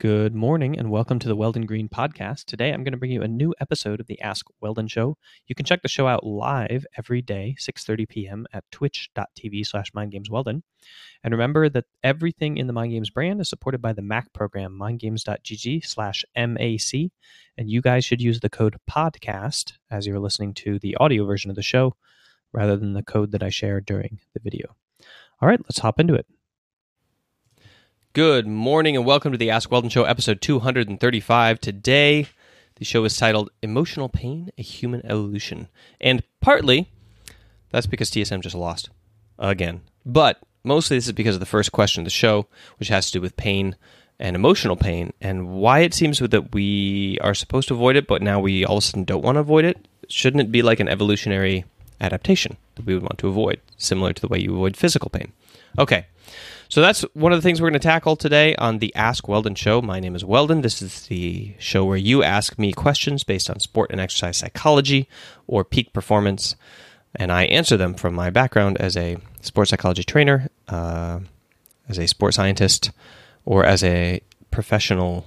Good morning and welcome to the Weldon Green podcast. Today I'm going to bring you a new episode of the Ask Weldon Show. You can check the show out live every day, 6:30 p.m. at twitch.tv slash mindgamesweldon. And remember that everything in the Mind Games brand is supported by the Mac program, mindgames.gg slash MAC. And you guys should use the code PODCAST as you're listening to the audio version of the show rather than the code that I share during the video. All right, let's hop into it. Good morning and welcome to the Ask Weldon Show, episode 235. Today, the show is titled Emotional Pain, a Human Evolution. And partly, that's because TSM just lost again. But mostly, this is because of the first question of the show, which has to do with pain and emotional pain and why it seems that we are supposed to avoid it, but now we all of a sudden don't want to avoid it. Shouldn't it be like an evolutionary adaptation that we would want to avoid, similar to the way you avoid physical pain? Okay. So that's one of the things we're going to tackle today on the Ask Weldon show. My name is Weldon. This is the show where you ask me questions based on sport and exercise psychology or peak performance, and I answer them from my background as a sports psychology trainer, uh, as a sports scientist, or as a professional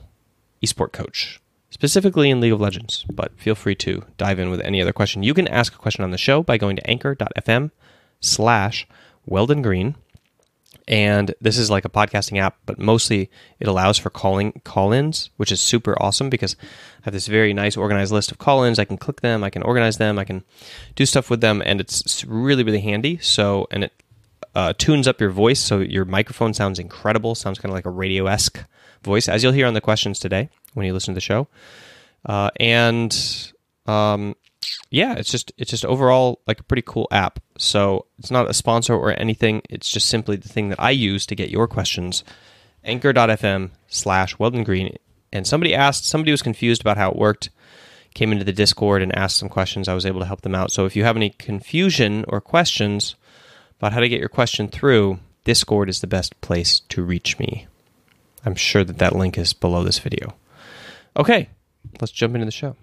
esport coach, specifically in League of Legends. But feel free to dive in with any other question. You can ask a question on the show by going to anchor.fm slash Weldon Green and this is like a podcasting app but mostly it allows for calling call-ins which is super awesome because i have this very nice organized list of call-ins. I can click them i can organize them i can do stuff with them and it's really really handy. So and it uh, tunes up your voice so your microphone sounds incredible sounds kind of like a radio-esque voice as you'll hear on the questions today when you listen to the show. Uh, and um, yeah, it's just it's just overall like a pretty cool app. So it's not a sponsor or anything. It's just simply the thing that I use to get your questions. Anchor.fm slash Weldon Green. And somebody asked, somebody was confused about how it worked, came into the Discord and asked some questions. I was able to help them out. So if you have any confusion or questions about how to get your question through, Discord is the best place to reach me. I'm sure that that link is below this video. Okay, let's jump into the show.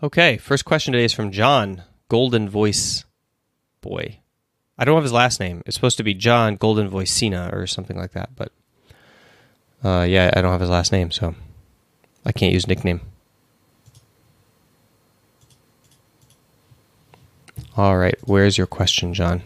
Okay, first question today is from John, Golden Voice Boy. I don't have his last name. It's supposed to be John Golden Voice Cena or something like that, but uh, yeah, I don't have his last name, so I can't use nickname. All right, where's your question, John?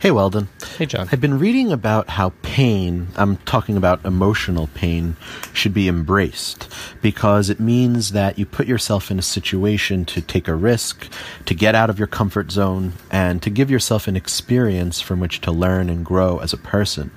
Hey, Weldon. Hey, John. I've been reading about how pain, I'm talking about emotional pain, should be embraced because it means that you put yourself in a situation to take a risk, to get out of your comfort zone, and to give yourself an experience from which to learn and grow as a person.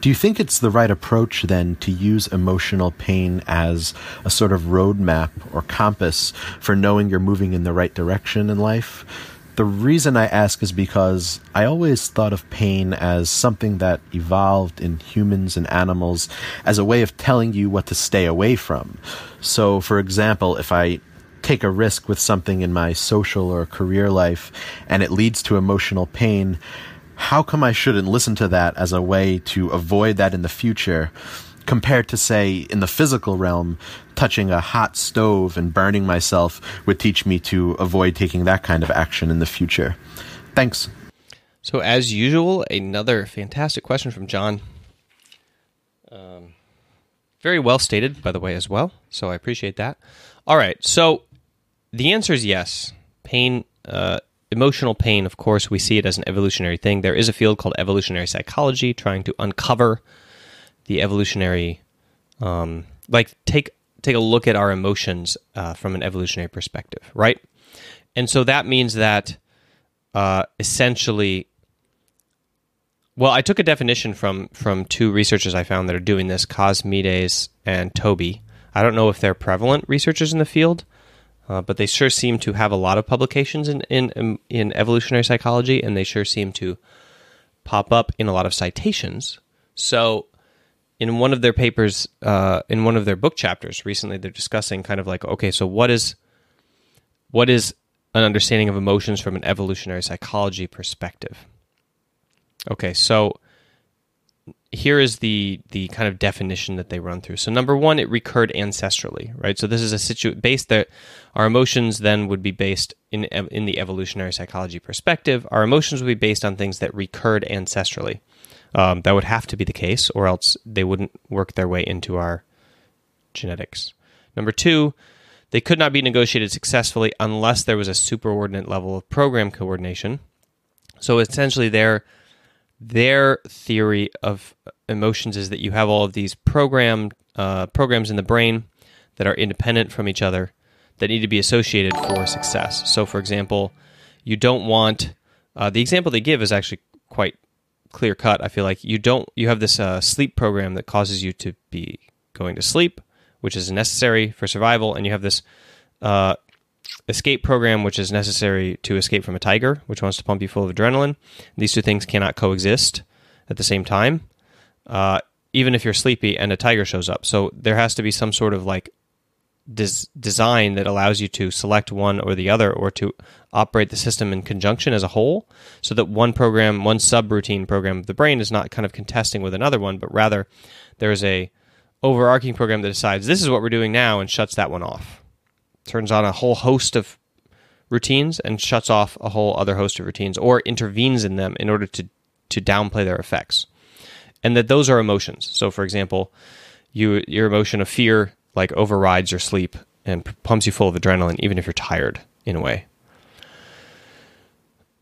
Do you think it's the right approach then to use emotional pain as a sort of roadmap or compass for knowing you're moving in the right direction in life? The reason I ask is because I always thought of pain as something that evolved in humans and animals as a way of telling you what to stay away from. So, for example, if I take a risk with something in my social or career life and it leads to emotional pain, how come I shouldn't listen to that as a way to avoid that in the future? Compared to say in the physical realm touching a hot stove and burning myself would teach me to avoid taking that kind of action in the future. Thanks. So as usual another fantastic question from john. Um, very well stated by the way as well so i appreciate that. All right so the answer is yes. Pain uh, emotional pain of course we see it as an evolutionary thing. There is a field called evolutionary psychology trying to uncover the evolutionary, um, like take take a look at our emotions uh, from an evolutionary perspective, right? And so that means that uh, essentially, well, I took a definition from from two researchers I found that are doing this, Cosmides and Tooby. I don't know if they're prevalent researchers in the field, uh, but they sure seem to have a lot of publications in, in in evolutionary psychology, and they sure seem to pop up in a lot of citations. So in one of their papers, uh, in one of their book chapters recently, they're discussing kind of like, okay, so what is what is an understanding of emotions from an evolutionary psychology perspective? Okay, so here is the the kind of definition that they run through. So number one, it recurred ancestrally, right? So this is a situ based that our emotions then would be based in in the evolutionary psychology perspective. Our emotions would be based on things that recurred ancestrally. Um, that would have to be the case, or else they wouldn't work their way into our genetics. Number two, they could not be negotiated successfully unless there was a superordinate level of program coordination. So essentially, their their theory of emotions is that you have all of these program uh, programs in the brain that are independent from each other that need to be associated for success. So, for example, you don't want uh, the example they give is actually quite clear cut. I feel like you don't you have this uh, sleep program that causes you to be going to sleep, which is necessary for survival, and you have this uh, escape program, which is necessary to escape from a tiger, which wants to pump you full of adrenaline. These two things cannot coexist at the same time, uh, even if you're sleepy and a tiger shows up. So there has to be some sort of like des- design that allows you to select one or the other or to operate the system in conjunction as a whole so that one program, one subroutine program of the brain is not kind of contesting with another one, but rather there's a overarching program that decides this is what we're doing now and shuts that one off turns on a whole host of routines and shuts off a whole other host of routines or intervenes in them in order to to downplay their effects. And that those are emotions. So for example, you your emotion of fear like overrides your sleep and pumps you full of adrenaline even if you're tired in a way.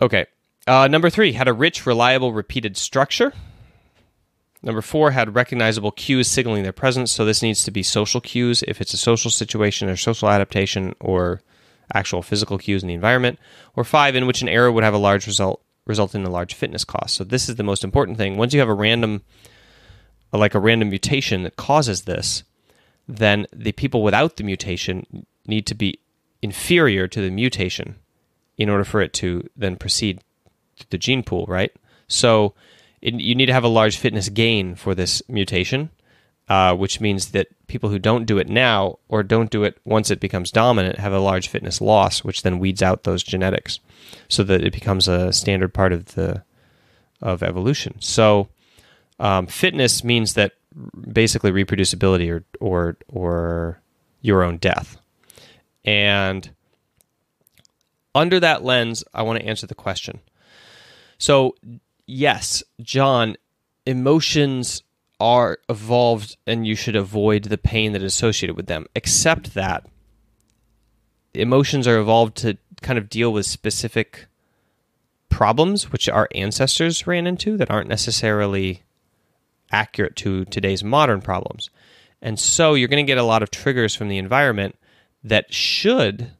Okay. Uh, number three had a rich, reliable, repeated structure. Number four had recognizable cues signaling their presence. So this needs to be social cues if it's a social situation or social adaptation or actual physical cues in the environment. Or five, in which an error would have a large result result in a large fitness cost. So this is the most important thing. Once you have a random like a random mutation that causes this, then the people without the mutation need to be inferior to the mutation in order for it to then proceed to the gene pool, right? So it, you need to have a large fitness gain for this mutation, uh, which means that people who don't do it now or don't do it once it becomes dominant have a large fitness loss, which then weeds out those genetics, so that it becomes a standard part of the of evolution. So, um, fitness means that basically reproducibility or or or your own death, and under that lens, I want to answer the question. So, yes, John, emotions are evolved and you should avoid the pain that is associated with them, except that emotions are evolved to kind of deal with specific problems which our ancestors ran into that aren't necessarily accurate to today's modern problems. And so you're going to get a lot of triggers from the environment that should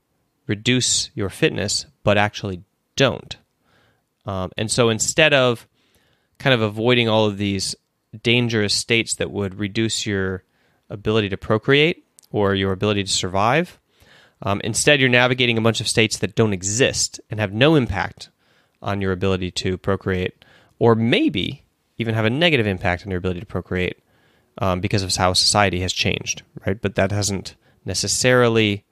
reduce your fitness, but actually don't. Um, and so instead of kind of avoiding all of these dangerous states that would reduce your ability to procreate or your ability to survive, um, instead you're navigating a bunch of states that don't exist and have no impact on your ability to procreate, or maybe even have a negative impact on your ability to procreate um, because of how society has changed, right? But that hasn't necessarily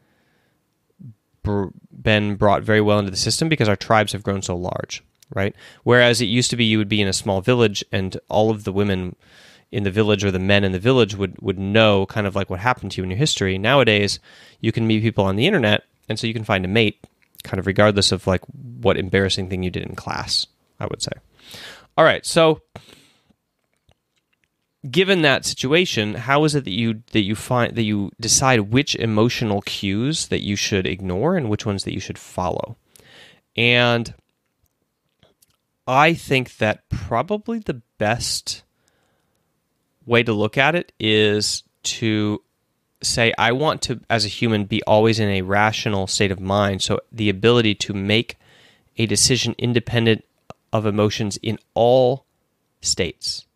br- been brought very well into the system because our tribes have grown so large right? Whereas it used to be you would be in a small village and all of the women in the village or the men in the village would, would know kind of like what happened to you in your history. Nowadays, you can meet people on the internet and so you can find a mate kind of regardless of like what embarrassing thing you did in class, I would say. All right, so given that situation, how is it that you that you find that you decide which emotional cues that you should ignore and which ones that you should follow? And I think that probably the best way to look at it is to say, I want to, as a human, be always in a rational state of mind. So the ability to make a decision independent of emotions in all states.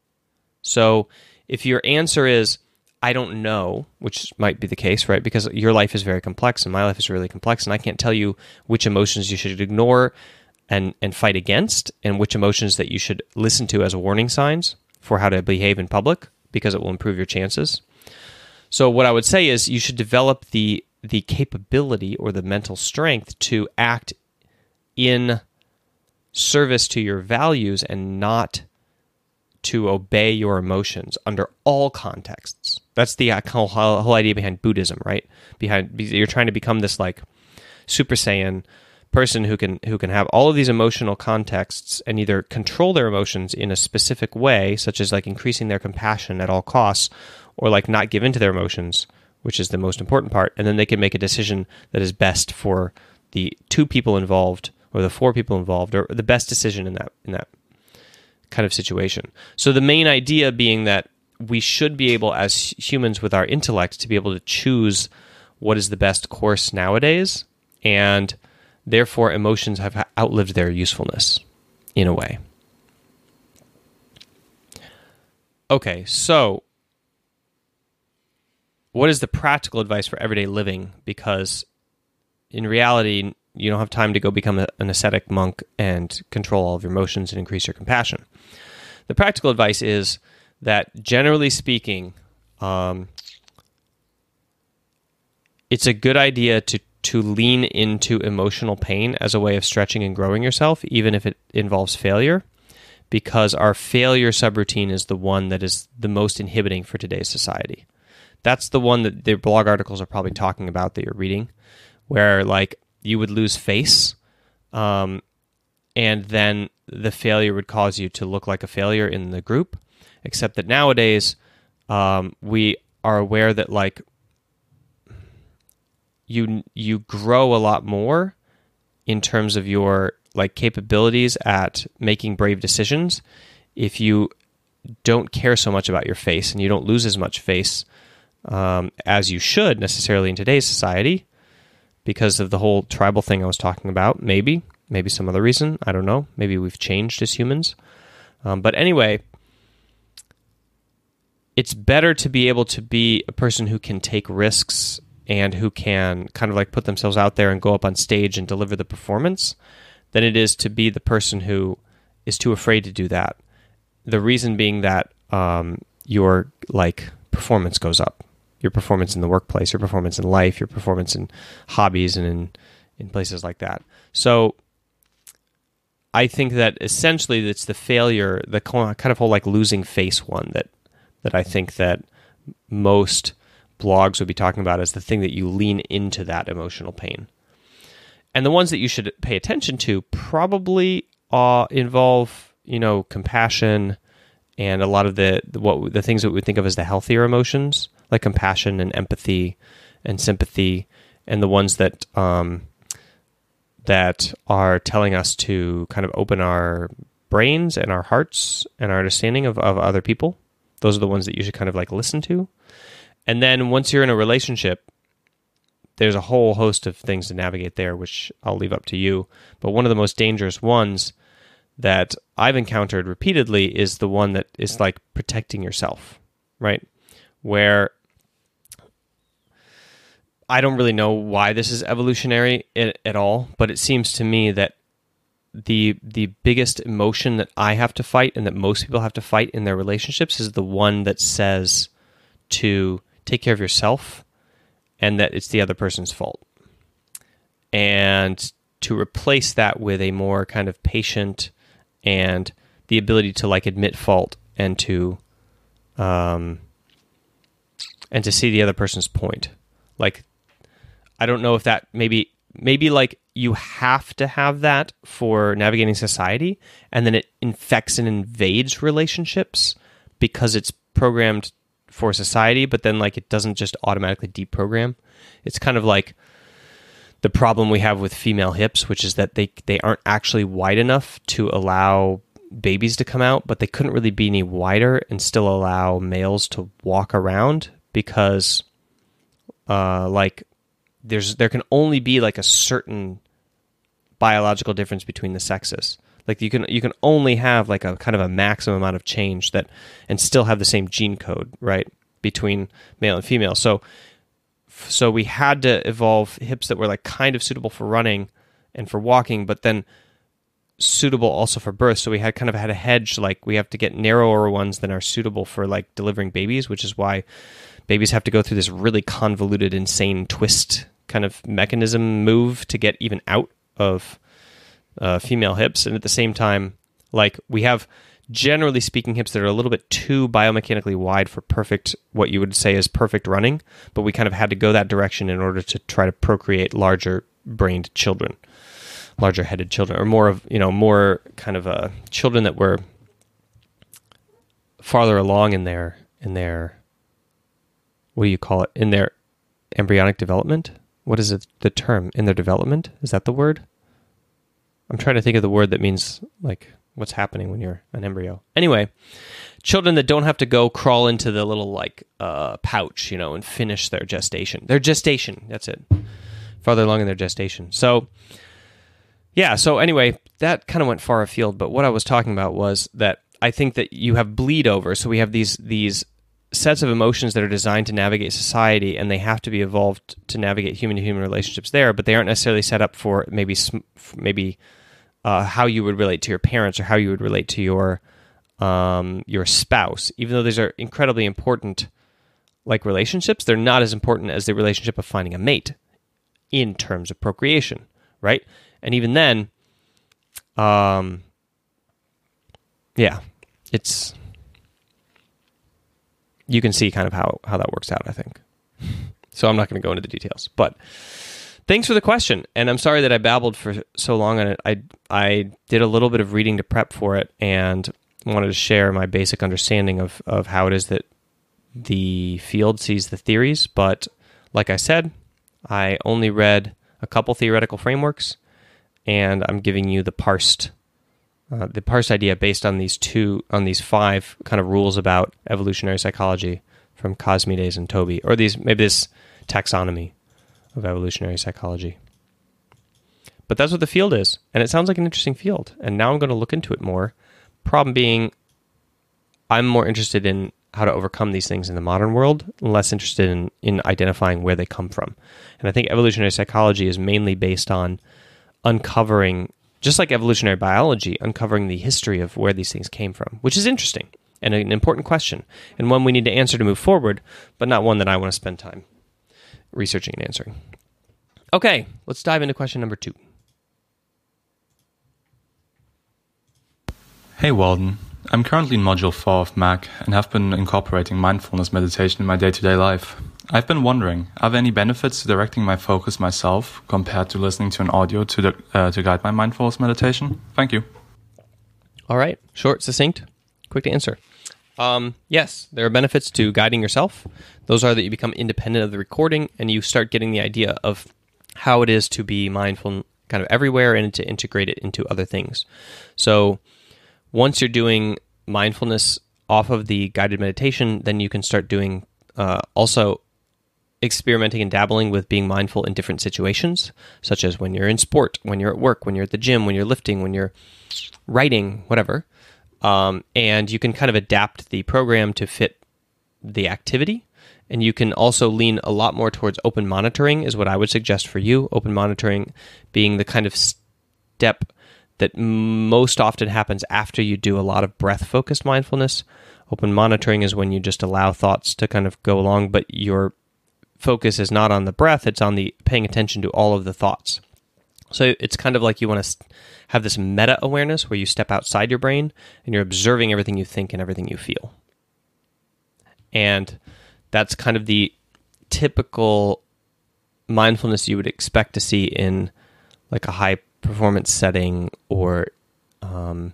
So if your answer is, I don't know, which might be the case, right? Because your life is very complex and my life is really complex, and I can't tell you which emotions you should ignore and and fight against and which emotions that you should listen to as warning signs for how to behave in public because it will improve your chances. So what I would say is you should develop the the capability or the mental strength to act in service to your values and not to obey your emotions under all contexts. That's the whole, whole idea behind Buddhism, right? Behind you're trying to become this like Super Saiyan person who can who can have all of these emotional contexts and either control their emotions in a specific way, such as like increasing their compassion at all costs, or like not give in to their emotions, which is the most important part, and then they can make a decision that is best for the two people involved or the four people involved, or the best decision in that in that kind of situation. So the main idea being that we should be able, as humans with our intellect, to be able to choose what is the best course nowadays, and therefore emotions have outlived their usefulness in a way. Okay, so what is the practical advice for everyday living? Because in reality, you don't have time to go become a, an ascetic monk and control all of your emotions and increase your compassion. The practical advice is that, generally speaking, um, it's a good idea to to lean into emotional pain as a way of stretching and growing yourself, even if it involves failure, because our failure subroutine is the one that is the most inhibiting for today's society. That's the one that the blog articles are probably talking about that you're reading, where like you would lose face, um, and then the failure would cause you to look like a failure in the group. Except that nowadays, um, we are aware that like you you grow a lot more in terms of your like capabilities at making brave decisions if you don't care so much about your face and you don't lose as much face um, as you should necessarily in today's society because of the whole tribal thing I was talking about. Maybe, maybe some other reason. I don't know. Maybe we've changed as humans. Um, but anyway, it's better to be able to be a person who can take risks and who can kind of like put themselves out there and go up on stage and deliver the performance than it is to be the person who is too afraid to do that. The reason being that um, your like performance goes up your performance in the workplace, your performance in life, your performance in hobbies and in in places like that. So I think that essentially it's the failure, the kind of whole like losing face one that that I think that most blogs would be talking about as the thing that you lean into that emotional pain. And the ones that you should pay attention to probably uh, involve, you know, compassion and a lot of the what the things that we think of as the healthier emotions like compassion and empathy and sympathy, and the ones that um, that are telling us to kind of open our brains and our hearts and our understanding of, of other people. Those are the ones that you should kind of like listen to. And then once you're in a relationship, there's a whole host of things to navigate there, which I'll leave up to you. But one of the most dangerous ones that I've encountered repeatedly is the one that is like protecting yourself, right? Where I don't really know why this is evolutionary at, at all, but it seems to me that the the biggest emotion that I have to fight and that most people have to fight in their relationships is the one that says to take care of yourself and that it's the other person's fault. And to replace that with a more kind of patient and the ability to like admit fault and to um and to see the other person's point. Like I don't know if that maybe maybe like you have to have that for navigating society and then it infects and invades relationships because it's programmed for society but then like it doesn't just automatically deprogram it's kind of like the problem we have with female hips which is that they they aren't actually wide enough to allow babies to come out but they couldn't really be any wider and still allow males to walk around because uh like there's there can only be like a certain biological difference between the sexes. Like you can you can only have like a kind of a maximum amount of change that and still have the same gene code, right, between male and female. So so we had to evolve hips that were like kind of suitable for running and for walking, but then suitable also for birth. So we had kind of had a hedge like we have to get narrower ones than are suitable for like delivering babies, which is why babies have to go through this really convoluted insane twist kind of mechanism move to get even out of uh, female hips, and at the same time, like we have generally speaking, hips that are a little bit too biomechanically wide for perfect, what you would say is perfect running. But we kind of had to go that direction in order to try to procreate larger brained children, larger headed children, or more of, you know, more kind of uh, children that were farther along in their, in their, what do you call it, in their embryonic development. What is it, the term? In their development? Is that the word? I'm trying to think of the word that means like what's happening when you're an embryo. Anyway, children that don't have to go crawl into the little like uh, pouch, you know, and finish their gestation. Their gestation, that's it. Farther along in their gestation. So, yeah. So anyway, that kind of went far afield. But what I was talking about was that I think that you have bleed over. So we have these these sets of emotions that are designed to navigate society, and they have to be evolved to navigate human to human relationships there. But they aren't necessarily set up for maybe maybe uh, how you would relate to your parents or how you would relate to your um, your spouse. Even though these are incredibly important, like relationships, they're not as important as the relationship of finding a mate in terms of procreation, right? And even then, um, yeah, it's you can see kind of how how that works out. I think. So I'm not going to go into the details, but Thanks for the question, and I'm sorry that I babbled for so long on it. I I did a little bit of reading to prep for it, and wanted to share my basic understanding of of how it is that the field sees the theories. But like I said, I only read a couple theoretical frameworks, and I'm giving you the parsed uh, the parsed idea based on these two on these five kind of rules about evolutionary psychology from Cosmides and Tooby, or these maybe this taxonomy of evolutionary psychology. But that's what the field is, and it sounds like an interesting field. And now I'm going to look into it more. Problem being, I'm more interested in how to overcome these things in the modern world, less interested in, in identifying where they come from. And I think evolutionary psychology is mainly based on uncovering, just like evolutionary biology, uncovering the history of where these things came from, which is interesting and an important question, and one we need to answer to move forward, but not one that I want to spend time researching and answering. Okay, let's dive into question number two. Hey Walden, I'm currently in Module 4 of MAC and have been incorporating mindfulness meditation in my day to day life. I've been wondering, are there any benefits to directing my focus myself compared to listening to an audio to, uh, to guide my mindfulness meditation? Thank you. All right, short, succinct, quick to answer. Um, yes, there are benefits to guiding yourself. Those are that you become independent of the recording and you start getting the idea of how it is to be mindful kind of everywhere and to integrate it into other things. So once you're doing mindfulness off of the guided meditation, then you can start doing uh, also experimenting and dabbling with being mindful in different situations, such as when you're in sport, when you're at work, when you're at the gym, when you're lifting, when you're writing, whatever. Um, and you can kind of adapt the program to fit the activity. And you can also lean a lot more towards open monitoring, is what I would suggest for you. Open monitoring being the kind of step that most often happens after you do a lot of breath focused mindfulness. Open monitoring is when you just allow thoughts to kind of go along, but your focus is not on the breath, it's on the paying attention to all of the thoughts. So it's kind of like you want to have this meta awareness where you step outside your brain and you're observing everything you think and everything you feel. And that's kind of the typical mindfulness you would expect to see in like a high performance setting or um,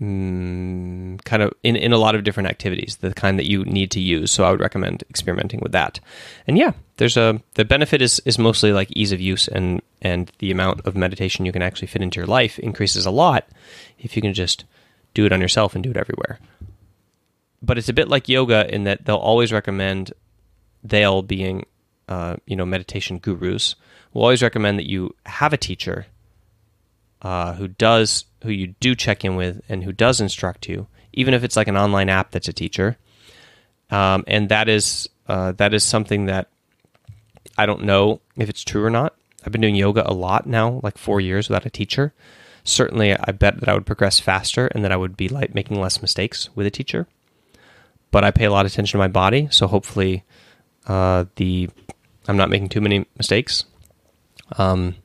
mm, kind of in, in a lot of different activities, the kind that you need to use. So I would recommend experimenting with that. And yeah, there's a the benefit is is mostly like ease of use and and the amount of meditation you can actually fit into your life increases a lot if you can just do it on yourself and do it everywhere. But it's a bit like yoga in that they'll always recommend they'll being uh, you know meditation gurus will always recommend that you have a teacher uh, who does who you do check in with and who does instruct you, even if it's like an online app that's a teacher. Um, and that is uh, that is something that I don't know if it's true or not. I've been doing yoga a lot now, like four years without a teacher. Certainly, I bet that I would progress faster and that I would be like making less mistakes with a teacher. But I pay a lot of attention to my body, so hopefully, uh, the I'm not making too many mistakes. Um,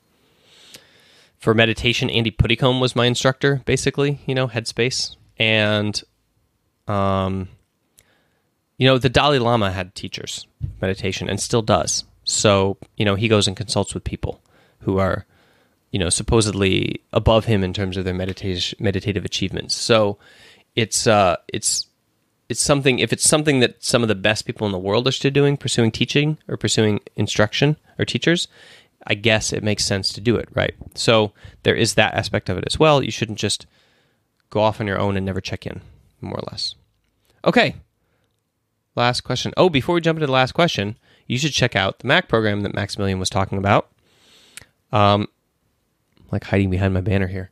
for meditation, Andy Puddicombe was my instructor, basically, you know, Headspace. And, um, you know, the Dalai Lama had teachers, meditation, and still does. So, you know, he goes and consults with people who are, you know, supposedly above him in terms of their meditative achievements. So it's, uh, it's, it's something, if it's something that some of the best people in the world are still doing, pursuing teaching or pursuing instruction or teachers, I guess it makes sense to do it, right? So there is that aspect of it as well. You shouldn't just go off on your own and never check in, more or less. Okay. Last question. Oh, before we jump into the last question, you should check out the Mac program that Maximilian was talking about. Um, like hiding behind my banner here.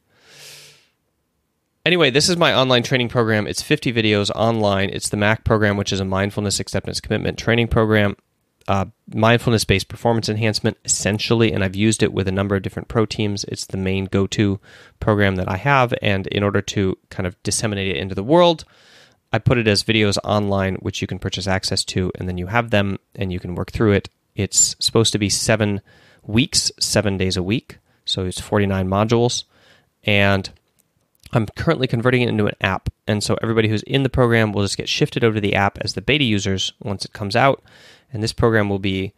Anyway, this is my online training program. It's 50 videos online. It's the MAC program, which is a mindfulness acceptance commitment training program uh, mindfulness based performance enhancement, essentially, and I've used it with a number of different pro teams. It's the main go to program that I have. And in order to kind of disseminate it into the world, I put it as videos online, which you can purchase access to, and then you have them and you can work through it. It's supposed to be seven weeks, seven days a week. So it's 49 modules. And I'm currently converting it into an app. And so everybody who's in the program will just get shifted over to the app as the beta users once it comes out and this program will be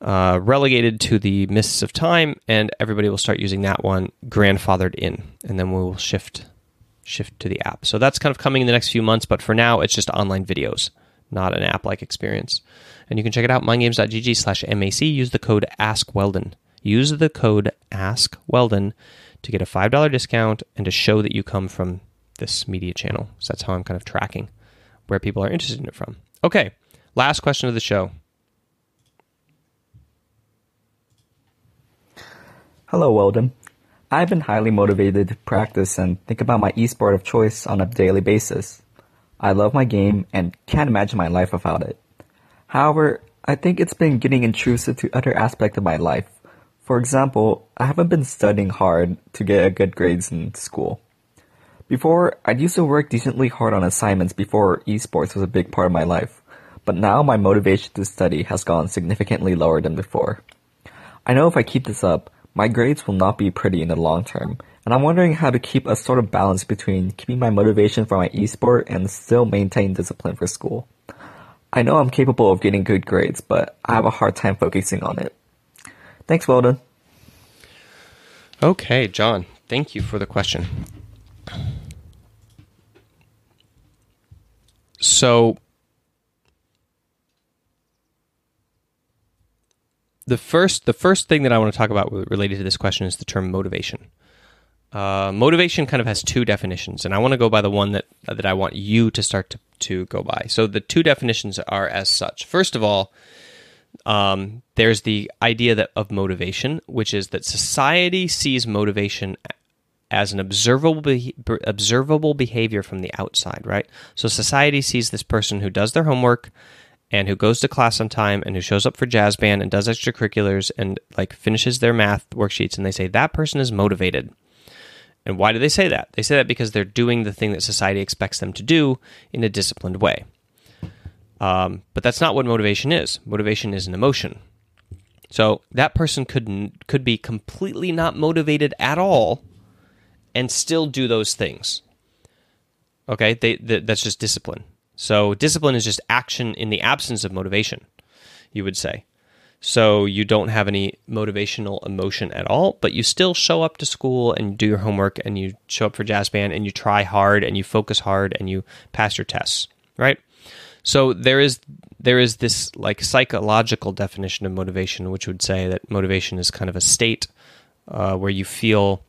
uh, relegated to the mists of time, and everybody will start using that one grandfathered in, and then we will shift shift to the app. So that's kind of coming in the next few months, but for now, it's just online videos, not an app-like experience. And you can check it out mindgames.gg slash MAC. Use the code AskWeldon. Use the code AskWeldon to get a $5 discount and to show that you come from this media channel. So that's how I'm kind of tracking where people are interested in it from. Okay. Last question of the show. Hello, Weldon. I've been highly motivated to practice and think about my esport of choice on a daily basis. I love my game and can't imagine my life without it. However, I think it's been getting intrusive to other aspects of my life. For example, I haven't been studying hard to get good grades in school. Before, I'd used to work decently hard on assignments before esports was a big part of my life but now my motivation to study has gone significantly lower than before. I know if I keep this up, my grades will not be pretty in the long term, and I'm wondering how to keep a sort of balance between keeping my motivation for my esport and still maintain discipline for school. I know I'm capable of getting good grades, but I have a hard time focusing on it. Thanks, Weldon. Okay, John, thank you for the question. So, the first the first thing that I want to talk about related to this question is the term motivation. Uh, motivation kind of has two definitions, and I want to go by the one that that I want you to start to, to go by. So the two definitions are as such. First of all, um, there's the idea that of motivation, which is that society sees motivation as an observable be- observable behavior from the outside, right? So society sees this person who does their homework, and who goes to class on time and who shows up for jazz band and does extracurriculars and like finishes their math worksheets and they say that person is motivated. And why do they say that? They say that because they're doing the thing that society expects them to do in a disciplined way. Um, but that's not what motivation is. Motivation is an emotion. So that person could could be completely not motivated at all, and still do those things. Okay, they, they, that's just discipline. So discipline is just action in the absence of motivation, you would say. So you don't have any motivational emotion at all, but you still show up to school and do your homework and you show up for jazz band and you try hard and you focus hard and you pass your tests, right? So there is there is this like psychological definition of motivation, which would say that motivation is kind of a state uh, where you feel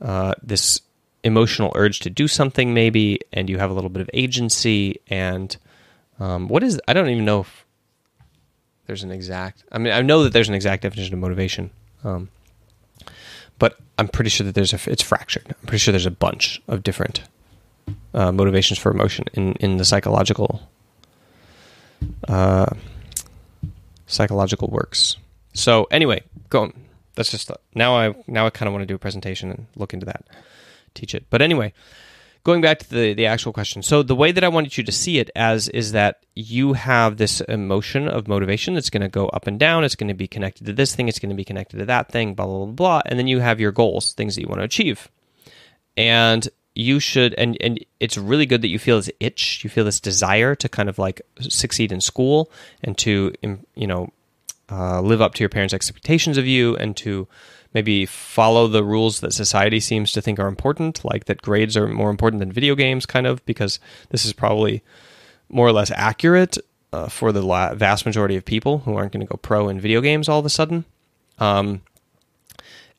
uh, this emotional urge to do something maybe and you have a little bit of agency and um, what is i don't even know if there's an exact i mean i know that there's an exact definition of motivation um, but i'm pretty sure that there's a it's fractured. I'm pretty sure there's a bunch of different uh, motivations for emotion in in the psychological uh, psychological works. So anyway go on. that's just now i now i kind of want to do a presentation and look into that teach it. But anyway, going back to the the actual question. So the way that I wanted you to see it as is that you have this emotion of motivation that's going to go up and down. It's going to be connected to this thing. It's going to be connected to that thing. Blah blah blah blah. And then you have your goals, things that you want to achieve, and you should and and it's really good that you feel this itch. You feel this desire to kind of like succeed in school and to you know uh, live up to your parents' expectations of you and to maybe follow the rules that society seems to think are important, like that grades are more important than video games, kind of, because this is probably more or less accurate uh, for the la- vast majority of people who aren't going to go pro in video games all of a sudden. Um,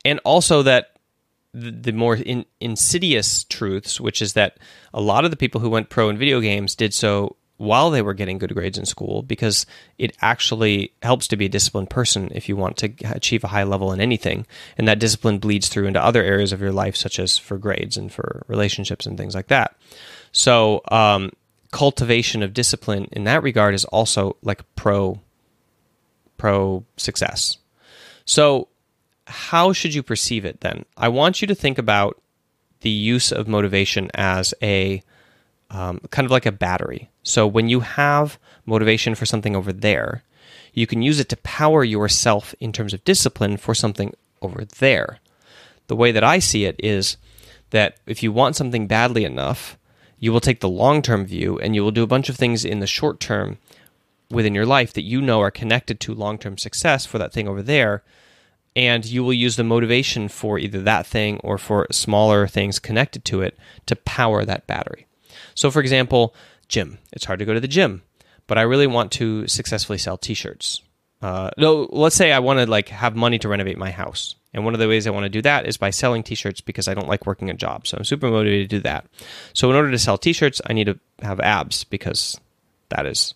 and also that the, the more in, insidious truths, which is that a lot of the people who went pro in video games did so while they were getting good grades in school because it actually helps to be a disciplined person if you want to achieve a high level in anything. And that discipline bleeds through into other areas of your life, such as for grades and for relationships and things like that. So, um, cultivation of discipline in that regard is also like pro pro success. So, how should you perceive it then? I want you to think about the use of motivation as a um, kind of like a battery. So when you have motivation for something over there, you can use it to power yourself in terms of discipline for something over there. The way that I see it is that if you want something badly enough, you will take the long term view and you will do a bunch of things in the short term within your life that you know are connected to long term success for that thing over there. And you will use the motivation for either that thing or for smaller things connected to it to power that battery. So, for example, gym. It's hard to go to the gym, but I really want to successfully sell T-shirts. Uh, no, let's say I want to like have money to renovate my house, and one of the ways I want to do that is by selling T-shirts because I don't like working a job. So I'm super motivated to do that. So in order to sell T-shirts, I need to have abs because that is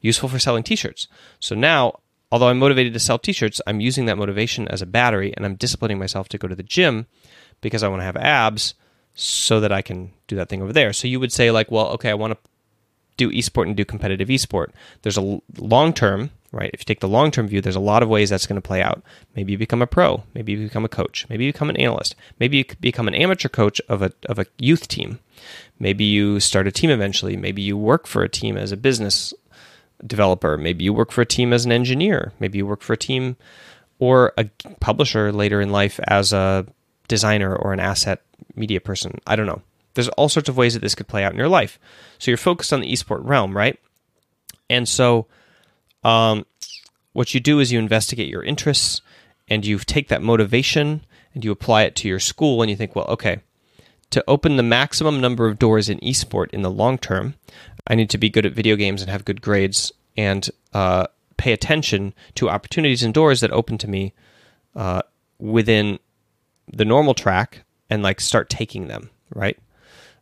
useful for selling T-shirts. So now, although I'm motivated to sell T-shirts, I'm using that motivation as a battery, and I'm disciplining myself to go to the gym because I want to have abs so that I can do that thing over there. So you would say like, well, okay, I want to do esport and do competitive esport. There's a long term, right? If you take the long term view, there's a lot of ways that's going to play out. Maybe you become a pro. Maybe you become a coach. Maybe you become an analyst. Maybe you become an amateur coach of a of a youth team. Maybe you start a team eventually. Maybe you work for a team as a business developer. Maybe you work for a team as an engineer. Maybe you work for a team or a publisher later in life as a designer or an asset media person. I don't know. There's all sorts of ways that this could play out in your life. So you're focused on the esport realm, right? And so um, what you do is you investigate your interests and you take that motivation and you apply it to your school and you think, well, okay, to open the maximum number of doors in esport in the long term, I need to be good at video games and have good grades and uh, pay attention to opportunities and doors that open to me uh, within the normal track and like start taking them, right?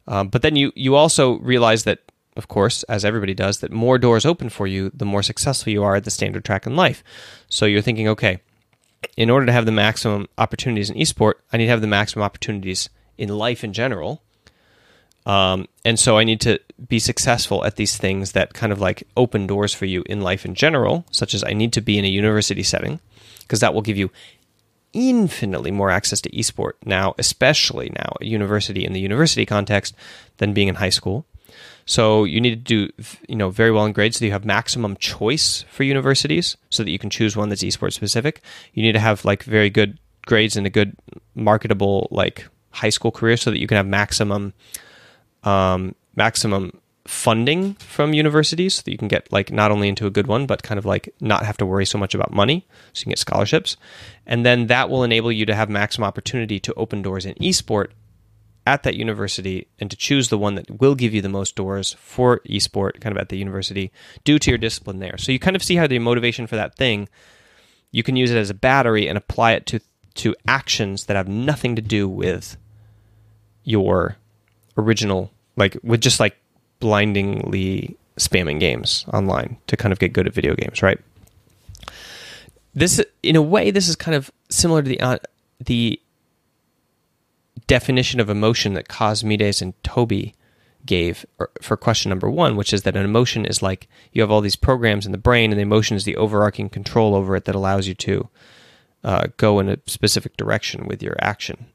Um, but then you you also realize that, of course, as everybody does, that more doors open for you, the more successful you are at the standard track in life. So you're thinking, okay, in order to have the maximum opportunities in esport, I need to have the maximum opportunities in life in general. Um, and so I need to be successful at these things that kind of like open doors for you in life in general, such as I need to be in a university setting, because that will give you infinitely more access to esport now, especially now at university in the university context than being in high school. So you need to do you know very well in grades so you have maximum choice for universities so that you can choose one that's esports specific. You need to have like very good grades and a good marketable like high school career so that you can have maximum um, maximum funding from universities so that you can get like not only into a good one but kind of like not have to worry so much about money so you can get scholarships. And then that will enable you to have maximum opportunity to open doors in esport at that university and to choose the one that will give you the most doors for esport kind of at the university due to your discipline there. So you kind of see how the motivation for that thing you can use it as a battery and apply it to to actions that have nothing to do with your original like with just like blindingly spamming games online to kind of get good at video games, right? This, in a way, this is kind of similar to the uh, the definition of emotion that Cosmides and Tooby gave for question number one, which is that an emotion is like you have all these programs in the brain, and the emotion is the overarching control over it that allows you to uh, go in a specific direction with your action.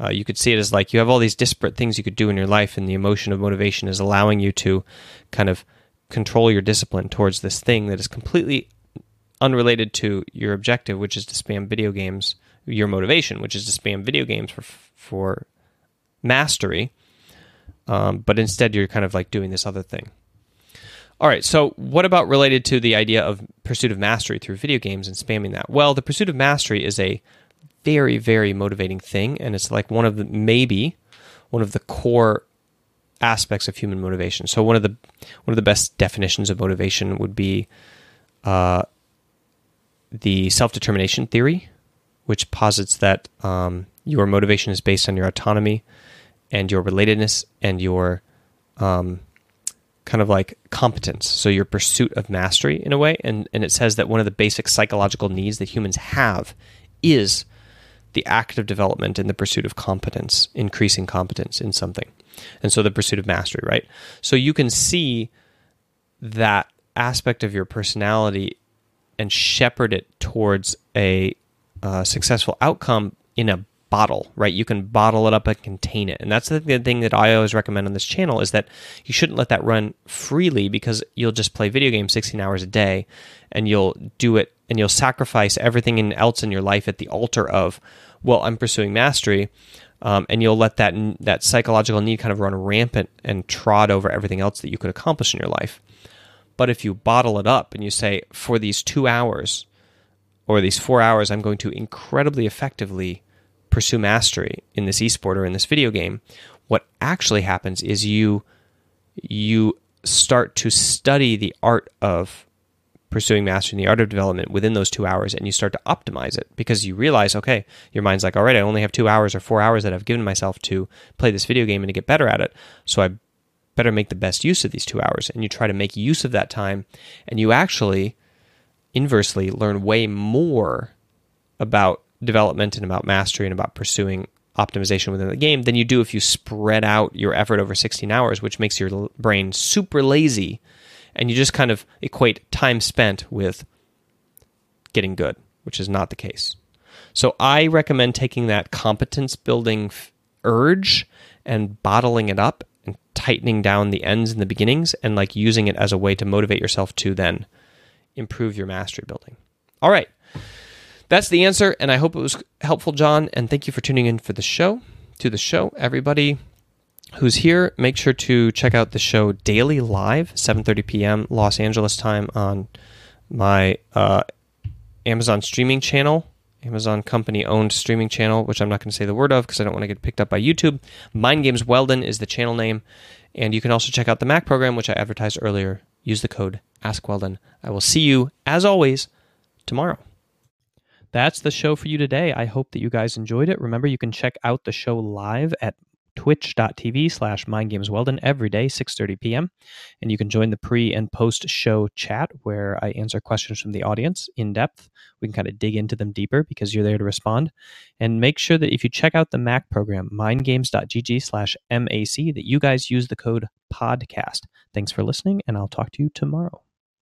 Uh, you could see it as like you have all these disparate things you could do in your life, and the emotion of motivation is allowing you to kind of control your discipline towards this thing that is completely unrelated to your objective, which is to spam video games, your motivation, which is to spam video games for for mastery. Um, but instead, you're kind of like doing this other thing. All right, so what about related to the idea of pursuit of mastery through video games and spamming that? Well, the pursuit of mastery is a very, very motivating thing, and it's like one of the maybe one of the core aspects of human motivation. So one of the one of the best definitions of motivation would be uh, the self determination theory, which posits that um, your motivation is based on your autonomy and your relatedness and your um, kind of like competence. So your pursuit of mastery in a way. And, and it says that one of the basic psychological needs that humans have is the active development and the pursuit of competence, increasing competence in something. And so the pursuit of mastery, right? So you can see that aspect of your personality and shepherd it towards a uh, successful outcome in a bottle, right? You can bottle it up and contain it. And that's the thing that I always recommend on this channel is that you shouldn't let that run freely because you'll just play video games 16 hours a day and you'll do it and you'll sacrifice everything else in your life at the altar of, well, I'm pursuing mastery. Um, and you'll let that that psychological need kind of run rampant and trod over everything else that you could accomplish in your life. But if you bottle it up and you say, for these two hours or these four hours, I'm going to incredibly effectively pursue mastery in this esport or in this video game, what actually happens is you you start to study the art of pursuing mastery and the art of development within those two hours and you start to optimize it because you realize okay your mind's like all right i only have two hours or four hours that i've given myself to play this video game and to get better at it so i better make the best use of these two hours. And you try to make use of that time and you actually inversely learn way more about development and about mastery and about pursuing optimization within the game than you do if you spread out your effort over 16 hours, which makes your brain super lazy and you just kind of equate time spent with getting good, which is not the case. So I recommend taking that competence building urge and bottling it up and tightening down the ends and the beginnings and like using it as a way to motivate yourself to then improve your mastery building. All right. That's the answer, and I hope it was helpful, John. And thank you for tuning in for the show. To the show, everybody who's here, make sure to check out the show daily live, 7:30 p.m. Los Angeles time on my uh, Amazon streaming channel, Amazon company owned streaming channel, which I'm not going to say the word of because I don't want to get picked up by YouTube. Mind Games Weldon is the channel name, and you can also check out the Mac program, which I advertised earlier. Use the code AskWeldon. I will see you as always tomorrow that's the show for you today. I hope that you guys enjoyed it. Remember, you can check out the show live at twitch.tv slash mindgamesweldon every day 6.30 p.m and you can join the pre and post show chat where i answer questions from the audience in depth. We can kind of dig into them deeper because you're there to respond. And make sure that if you check out the mac program mindgames.gg slash mac that you guys use the code podcast. Thanks for listening and i'll talk to you tomorrow